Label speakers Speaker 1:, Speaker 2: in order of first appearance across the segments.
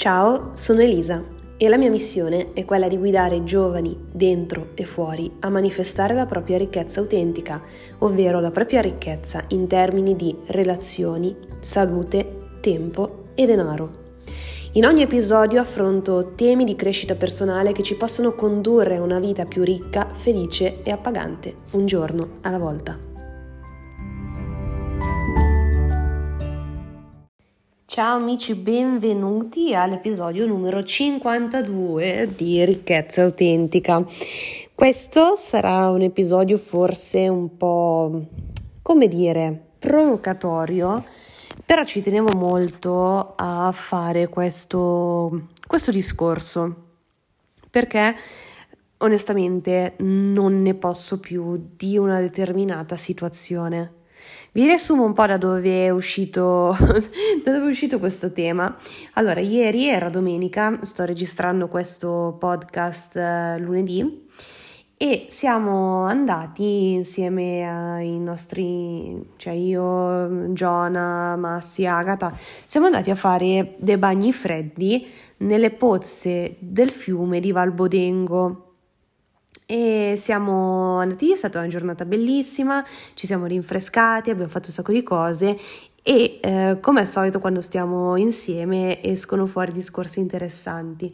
Speaker 1: Ciao, sono Elisa e la mia missione è quella di guidare giovani dentro e fuori a manifestare la propria ricchezza autentica, ovvero la propria ricchezza in termini di relazioni, salute, tempo e denaro. In ogni episodio affronto temi di crescita personale che ci possono condurre a una vita più ricca, felice e appagante, un giorno alla volta. Ciao amici, benvenuti all'episodio numero 52 di Ricchezza Autentica. Questo sarà un episodio forse un po', come dire, provocatorio, però ci tenevo molto a fare questo, questo discorso perché onestamente non ne posso più di una determinata situazione. Vi riassumo un po' da dove è uscito, da dove è uscito questo tema. Allora, ieri era domenica, sto registrando questo podcast eh, lunedì e siamo andati insieme ai nostri, cioè io, Giona, Massi, Agata, siamo andati a fare dei bagni freddi nelle pozze del fiume di Valbodengo e siamo andati è stata una giornata bellissima, ci siamo rinfrescati, abbiamo fatto un sacco di cose e eh, come al solito quando stiamo insieme escono fuori discorsi interessanti.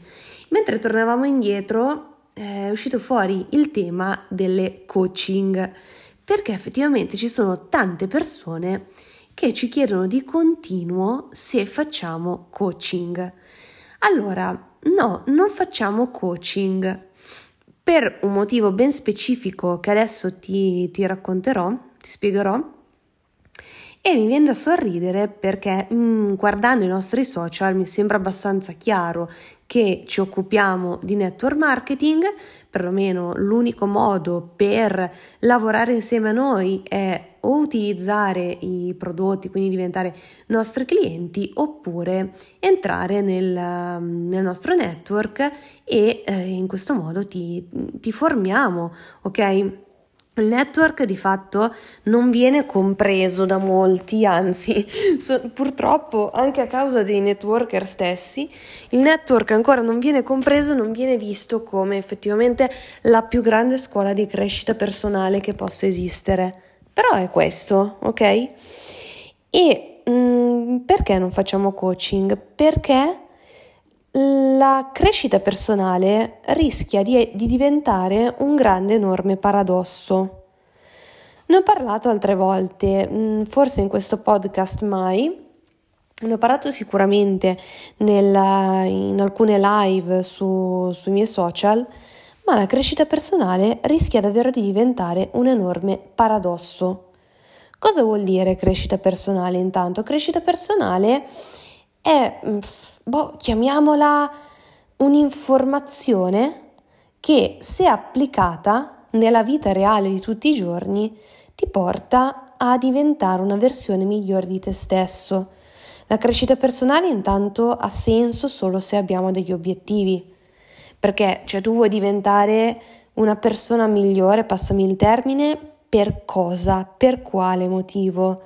Speaker 1: Mentre tornavamo indietro è uscito fuori il tema delle coaching, perché effettivamente ci sono tante persone che ci chiedono di continuo se facciamo coaching. Allora, no, non facciamo coaching per un motivo ben specifico che adesso ti, ti racconterò, ti spiegherò. E mi viene da sorridere perché mm, guardando i nostri social mi sembra abbastanza chiaro che ci occupiamo di network marketing, perlomeno l'unico modo per lavorare insieme a noi è o utilizzare i prodotti, quindi diventare nostri clienti, oppure entrare nel, nel nostro network e eh, in questo modo ti, ti formiamo, ok? Il network di fatto non viene compreso da molti, anzi, so, purtroppo anche a causa dei networker stessi, il network ancora non viene compreso, non viene visto come effettivamente la più grande scuola di crescita personale che possa esistere. Però è questo, ok? E mh, mm, perché non facciamo coaching? Perché la crescita personale rischia di, di, diventare un grande, enorme paradosso. Ne ho parlato altre volte, mm, forse in questo podcast mai, ne ho parlato sicuramente nella, in alcune live su, sui miei social, ma la crescita personale rischia davvero di diventare un enorme paradosso. Cosa vuol dire crescita personale intanto? Crescita personale è, mm, boh, chiamiamola un'informazione che se applicata nella vita reale di tutti i giorni ti porta a diventare una versione migliore di te stesso. La crescita personale intanto ha senso solo se abbiamo degli obiettivi perché cioè, tu vuoi diventare una persona migliore, passami il termine, per cosa? Per quale motivo?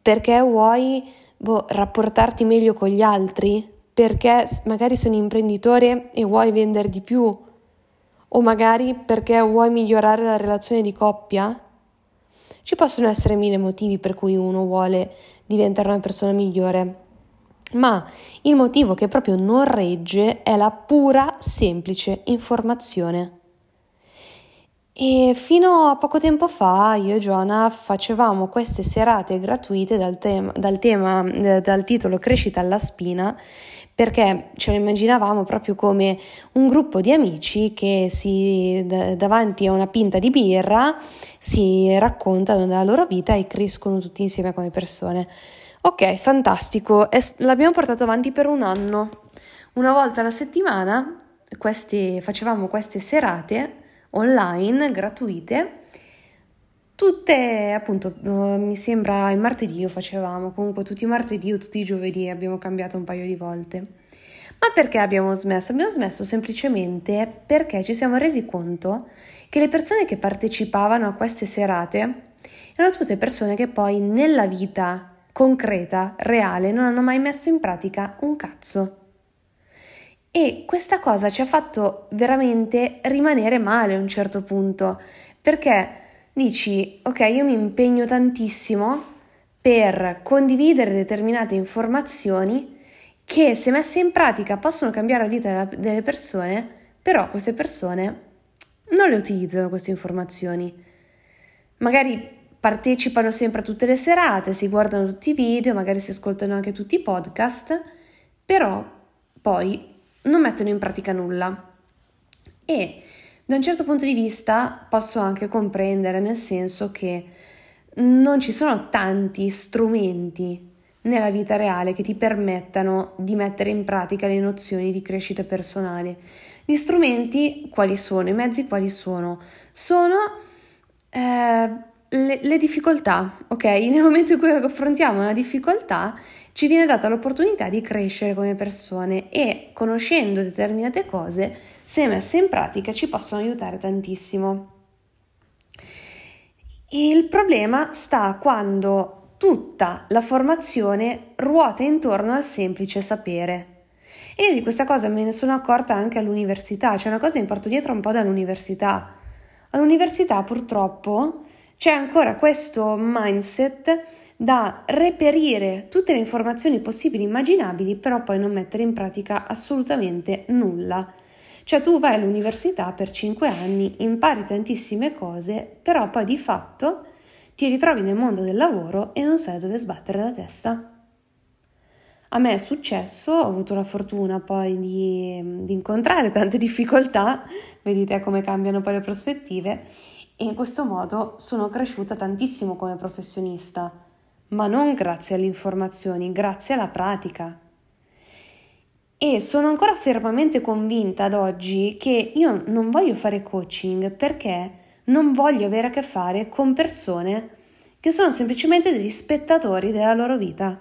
Speaker 1: Perché vuoi boh, rapportarti meglio con gli altri? Perché magari sei un imprenditore e vuoi vendere di più? O magari perché vuoi migliorare la relazione di coppia? Ci possono essere mille motivi per cui uno vuole diventare una persona migliore ma il motivo che proprio non regge è la pura semplice informazione. E fino a poco tempo fa io e Giona facevamo queste serate gratuite dal, tema, dal, tema, eh, dal titolo Crescita alla spina perché ce lo immaginavamo proprio come un gruppo di amici che si, davanti a una pinta di birra si raccontano della loro vita e crescono tutti insieme come persone. Ok, fantastico. L'abbiamo portato avanti per un anno. Una volta alla settimana queste, facevamo queste serate online gratuite. Tutte, appunto, uh, mi sembra il martedì lo facevamo, comunque tutti i martedì o tutti i giovedì abbiamo cambiato un paio di volte. Ma perché abbiamo smesso? Abbiamo smesso semplicemente perché ci siamo resi conto che le persone che partecipavano a queste serate erano tutte persone che poi nella vita concreta, reale, non hanno mai messo in pratica un cazzo. E questa cosa ci ha fatto veramente rimanere male a un certo punto, perché dici, ok, io mi impegno tantissimo per condividere determinate informazioni che se messe in pratica possono cambiare la vita delle persone, però queste persone non le utilizzano queste informazioni. Magari partecipano sempre a tutte le serate, si guardano tutti i video, magari si ascoltano anche tutti i podcast, però poi non mettono in pratica nulla. E da un certo punto di vista posso anche comprendere, nel senso che non ci sono tanti strumenti nella vita reale che ti permettano di mettere in pratica le nozioni di crescita personale. Gli strumenti quali sono? I mezzi quali sono? Sono eh, le, le difficoltà, ok? Nel momento in cui affrontiamo una difficoltà ci viene data l'opportunità di crescere come persone e conoscendo determinate cose, se messe in pratica, ci possono aiutare tantissimo. Il problema sta quando tutta la formazione ruota intorno al semplice sapere. E io di questa cosa me ne sono accorta anche all'università, c'è una cosa che mi porto dietro un po' dall'università. All'università purtroppo c'è ancora questo mindset da reperire tutte le informazioni possibili e immaginabili, però poi non mettere in pratica assolutamente nulla. Cioè tu vai all'università per 5 anni, impari tantissime cose, però poi di fatto ti ritrovi nel mondo del lavoro e non sai dove sbattere la testa. A me è successo, ho avuto la fortuna poi di, di incontrare tante difficoltà, vedete come cambiano poi le prospettive, e in questo modo sono cresciuta tantissimo come professionista ma non grazie alle informazioni, grazie alla pratica. E sono ancora fermamente convinta ad oggi che io non voglio fare coaching perché non voglio avere a che fare con persone che sono semplicemente degli spettatori della loro vita.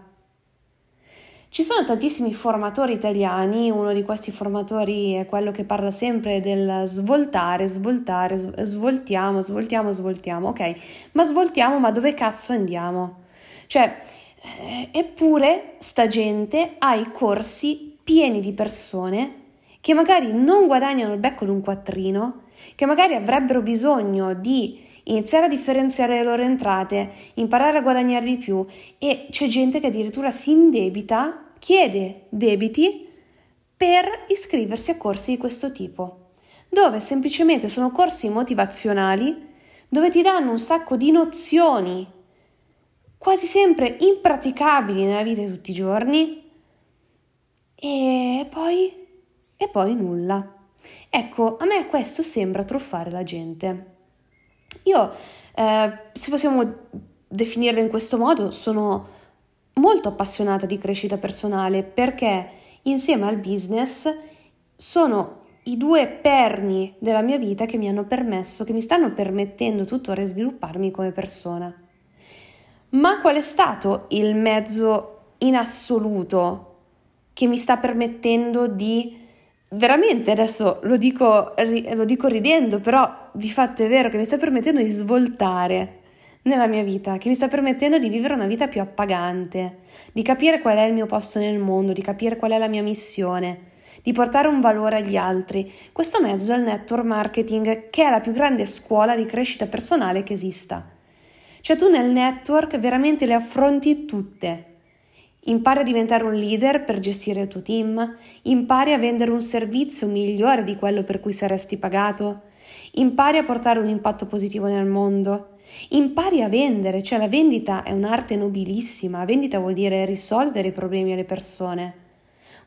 Speaker 1: Ci sono tantissimi formatori italiani, uno di questi formatori è quello che parla sempre del svoltare, svoltare, svoltiamo, svoltiamo, svoltiamo, ok, ma svoltiamo, ma dove cazzo andiamo? Cioè, eh, eppure sta gente ha i corsi pieni di persone che magari non guadagnano il becco di un quattrino, che magari avrebbero bisogno di iniziare a differenziare le loro entrate, imparare a guadagnare di più e c'è gente che addirittura si indebita, chiede debiti per iscriversi a corsi di questo tipo, dove semplicemente sono corsi motivazionali dove ti danno un sacco di nozioni quasi sempre impraticabili nella vita di tutti i giorni e poi, e poi nulla. Ecco, a me questo sembra truffare la gente. Io, eh, se possiamo definirla in questo modo, sono molto appassionata di crescita personale perché insieme al business sono i due perni della mia vita che mi hanno permesso, che mi stanno permettendo tuttora di svilupparmi come persona. Ma qual è stato il mezzo in assoluto che mi sta permettendo di veramente adesso lo dico, lo dico ridendo, però di fatto è vero che mi sta permettendo di svoltare nella mia vita, che mi sta permettendo di vivere una vita più appagante, di capire qual è il mio posto nel mondo, di capire qual è la mia missione, di portare un valore agli altri. Questo mezzo è il network marketing, che è la più grande scuola di crescita personale che esista. Cioè tu nel network veramente le affronti tutte. Impari a diventare un leader per gestire il tuo team, impari a vendere un servizio migliore di quello per cui saresti pagato, impari a portare un impatto positivo nel mondo, impari a vendere, cioè la vendita è un'arte nobilissima, la vendita vuol dire risolvere i problemi alle persone.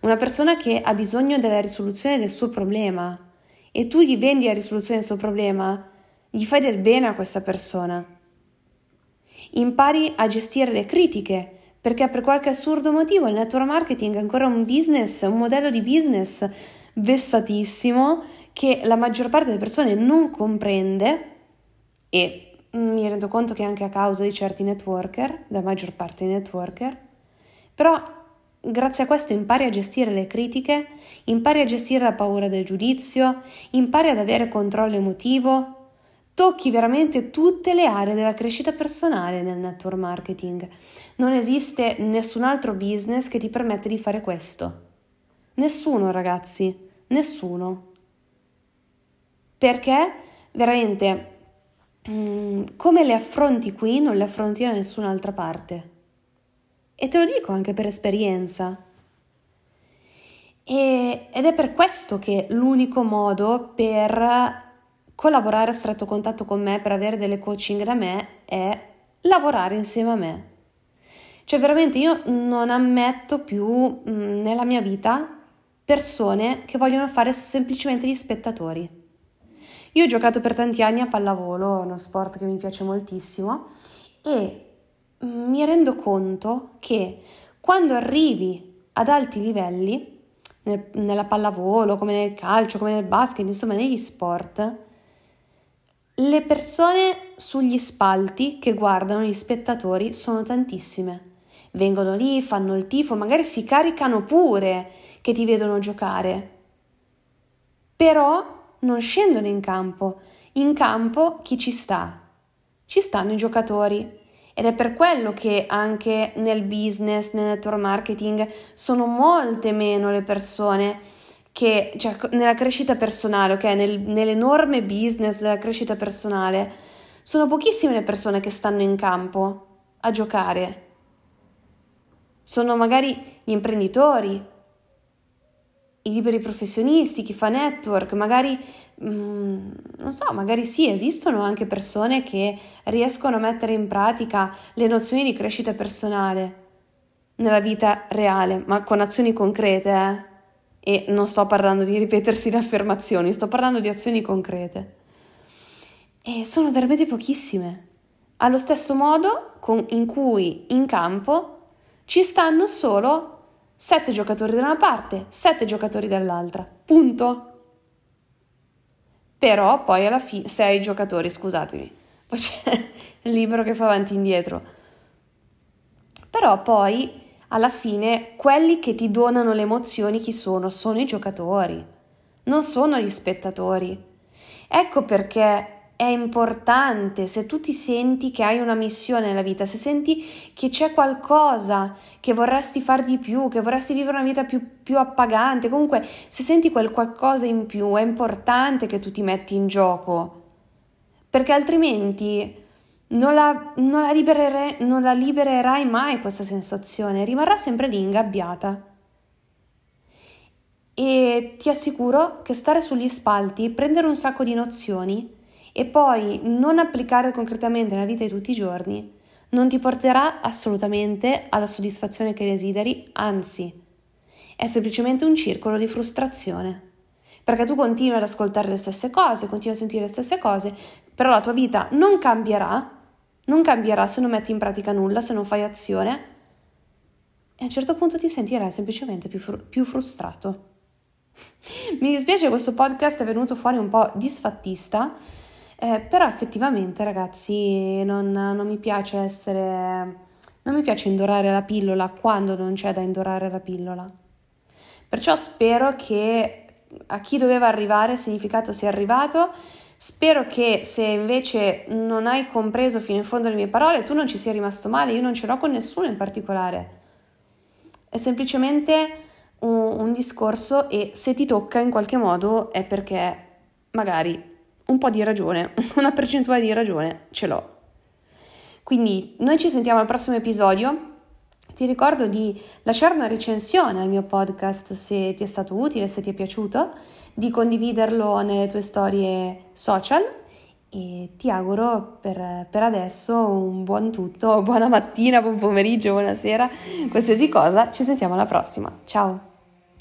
Speaker 1: Una persona che ha bisogno della risoluzione del suo problema e tu gli vendi la risoluzione del suo problema, gli fai del bene a questa persona impari a gestire le critiche, perché per qualche assurdo motivo il network marketing è ancora un business, un modello di business vessatissimo che la maggior parte delle persone non comprende e mi rendo conto che anche a causa di certi networker, la maggior parte dei networker, però grazie a questo impari a gestire le critiche, impari a gestire la paura del giudizio, impari ad avere controllo emotivo, tocchi veramente tutte le aree della crescita personale nel network marketing. Non esiste nessun altro business che ti permette di fare questo. Nessuno, ragazzi, nessuno. Perché veramente mm, come le affronti qui non le affronti da nessun'altra parte. E te lo dico anche per esperienza. E, ed è per questo che l'unico modo per collaborare a stretto contatto con me, per avere delle coaching da me, è lavorare insieme a me. Cioè veramente io non ammetto più mh, mm, nella mia vita persone che vogliono fare semplicemente gli spettatori. Io ho giocato per tanti anni a pallavolo, uno sport che mi piace moltissimo e mi rendo conto che quando arrivi ad alti livelli, nella pallavolo, come nel calcio, come nel basket, insomma negli sport, le persone sugli spalti che guardano gli spettatori sono tantissime. Vengono lì, fanno il tifo, magari si caricano pure che ti vedono giocare. Però non scendono in campo. In campo chi ci sta? Ci stanno i giocatori. Ed è per quello che anche nel business, nel network marketing, sono molte meno le persone che, cioè nella crescita personale, ok? Nel, nell'enorme business della crescita personale, sono pochissime le persone che stanno in campo a giocare. Sono magari gli imprenditori, i liberi professionisti, chi fa network, magari, mm, non so, magari sì, esistono anche persone che riescono a mettere in pratica le nozioni di crescita personale nella vita reale, ma con azioni concrete, eh? E non sto parlando di ripetersi le affermazioni, sto parlando di azioni concrete. E sono veramente pochissime. Allo stesso modo con, in cui in campo ci stanno solo 7 giocatori da una parte, 7 giocatori dall'altra. Punto. Però poi alla fine 6 giocatori, scusatemi. Poi c'è il libro che fa avanti e indietro. Però poi alla fine quelli che ti donano le emozioni chi sono? Sono i giocatori, non sono gli spettatori. Ecco perché è importante se tu ti senti che hai una missione nella vita, se senti che c'è qualcosa che vorresti fare di più, che vorresti vivere una vita più, più appagante, comunque se senti quel qualcosa in più è importante che tu ti metti in gioco, perché altrimenti non la, non la, non la libererai mai questa sensazione, rimarrà sempre lì ingabbiata. E ti assicuro che stare sugli spalti, prendere un sacco di nozioni, e poi non applicare concretamente nella vita di tutti i giorni non ti porterà assolutamente alla soddisfazione che desideri, anzi, è semplicemente un circolo di frustrazione. Perché tu continui ad ascoltare le stesse cose, continui a sentire le stesse cose, però la tua vita non cambierà, non cambierà se non metti in pratica nulla, se non fai azione, e a un certo punto ti sentirai semplicemente più, fru- più frustrato. Mi dispiace questo podcast è venuto fuori un po' disfattista, eh, però effettivamente ragazzi non, non mi piace essere... Non mi piace indorare la pillola quando non c'è da indorare la pillola. Perciò spero che a chi doveva arrivare il significato sia arrivato. Spero che se invece non hai compreso fino in fondo le mie parole, tu non ci sia rimasto male, io non ce l'ho con nessuno in particolare. È semplicemente un, un discorso e se ti tocca in qualche modo è perché magari un po' di ragione, una percentuale di ragione ce l'ho. Quindi noi ci sentiamo al prossimo episodio. Ti ricordo di lasciare una recensione al mio podcast se ti è stato utile, se ti è piaciuto, di condividerlo nelle tue storie social e ti auguro per, per adesso un buon tutto, buona mattina, buon pomeriggio, buonasera, qualsiasi cosa. Ci sentiamo alla prossima. Ciao!